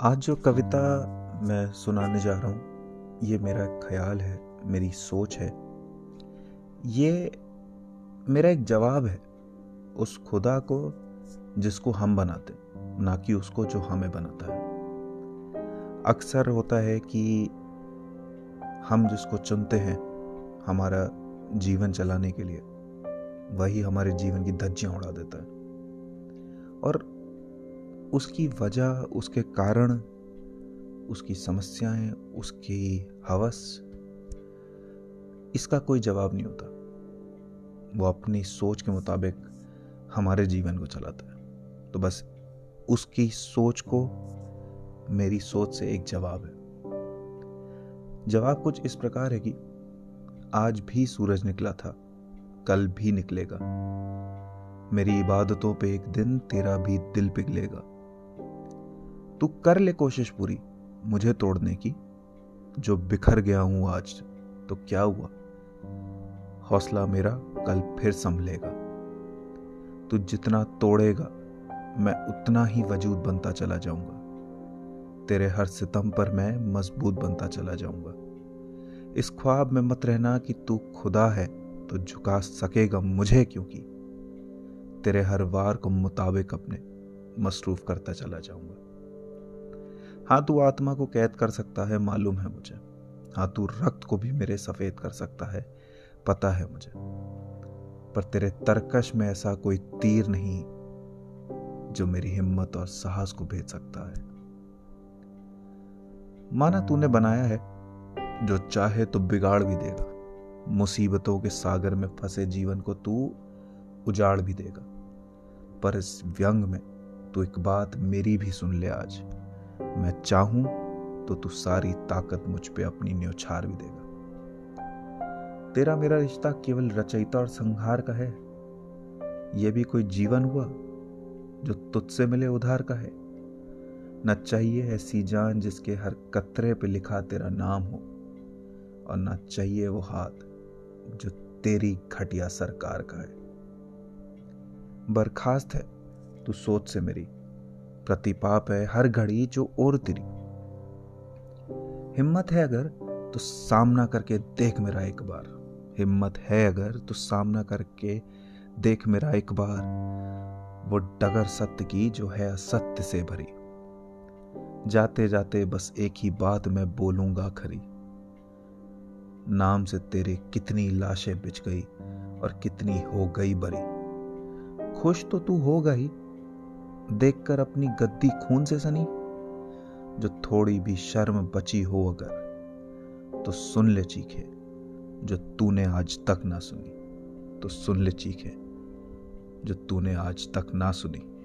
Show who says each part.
Speaker 1: आज जो कविता मैं सुनाने जा रहा हूँ, ये मेरा ख्याल है, मेरी सोच है। ये मेरा एक जवाब है उस खुदा को जिसको हम बनाते, ना कि उसको जो हमें बनाता है। अक्सर होता है कि हम जिसको चुनते हैं, हमारा जीवन चलाने के लिए, वही हमारे जीवन की धज्जियाँ उड़ा देता है। और उसकी वजह, उसके कारण, उसकी समस्याएँ, उसकी हवस, इसका कोई जवाब नहीं होता। वो अपनी सोच के मुताबिक हमारे जीवन को चलाता है। तो बस उसकी सोच को, मेरी सोच से एक जवाब है। जवाब कुछ इस प्रकार है कि आज भी सूरज निकला था, कल भी निकलेगा। मेरी इबादतों पे एक दिन तेरा भी दिल पिघलेगा। तू कर ले कोशिश पूरी, मुझे तोड़ने की। जो बिखर गया हूँ आज तो क्या हुआ? हौसला मेरा कल फिर संभलेगा। तू जितना तोड़ेगा, मैं उतना ही वजूद बनता चला जाऊँगा। तेरे हर सितम पर मैं मज़बूत बनता चला जाऊँगा। इस ख्वाब में मत रहना कि तू खुदा है तो झुका सकेगा मुझे क्योंकि तेरे हर वार को मुताबिक अपने मसरूफ करता चला जाऊँगा। हाँ तू आत्मा को कैद कर सकता है, मालूम है मुझे। हाँ तू रक्त को भी मेरे सफ़ेद कर सकता है, पता है मुझे। पर तेरे तरकश में ऐसा कोई तीर नहीं जो मेरी हिम्मत और साहस को भेज सकता है। माना तूने बनाया है जो चाहे तो बिगाड़ भी देगा। मुसीबतों के सागर में फंसे जीवन को तू उजाड़ भी देगा। पर इस व्यंग में तू एक बात मेरी भी सुन ले आज। मैं चाहूँ तो तू सारी ताकत मुझ पे अपनी न्योछार भी देगा। तेरा मेरा रिश्ता केवल रचयिता और संहार का है। यह भी कोई जीवन हुआ जो तुझसे मिले उधार का है। न चाहिए ऐसी जान जिसके हर कतरे पे लिखा तेरा नाम हो। और न चाहिए वो हाथ जो तेरी घटिया सरकार का है। बर्खास्त है, तू सोच से मेरी। प्रतिपाप है हर घड़ी जो और तेरी। हिम्मत है अगर तो सामना करके देख मेरा एक बार। हिम्मत है अगर तो सामना करके देख मेरा एक बार। वो डगर सत्य की जो है असत्य से भरी। जाते जाते बस एक ही बात मैं बोलूँगा खरी। नाम से तेरे कितनी लाशें बिछ गई और कितनी हो गई बरी। खुश तो तू ही, देखकर अपनी गद्दी खून से सनी। जो थोड़ी भी शर्म बची हो अगर तो सुन ले चीखे, जो तूने आज तक ना सुनी तो सुन ले चीखे, जो तूने आज तक ना सुनी।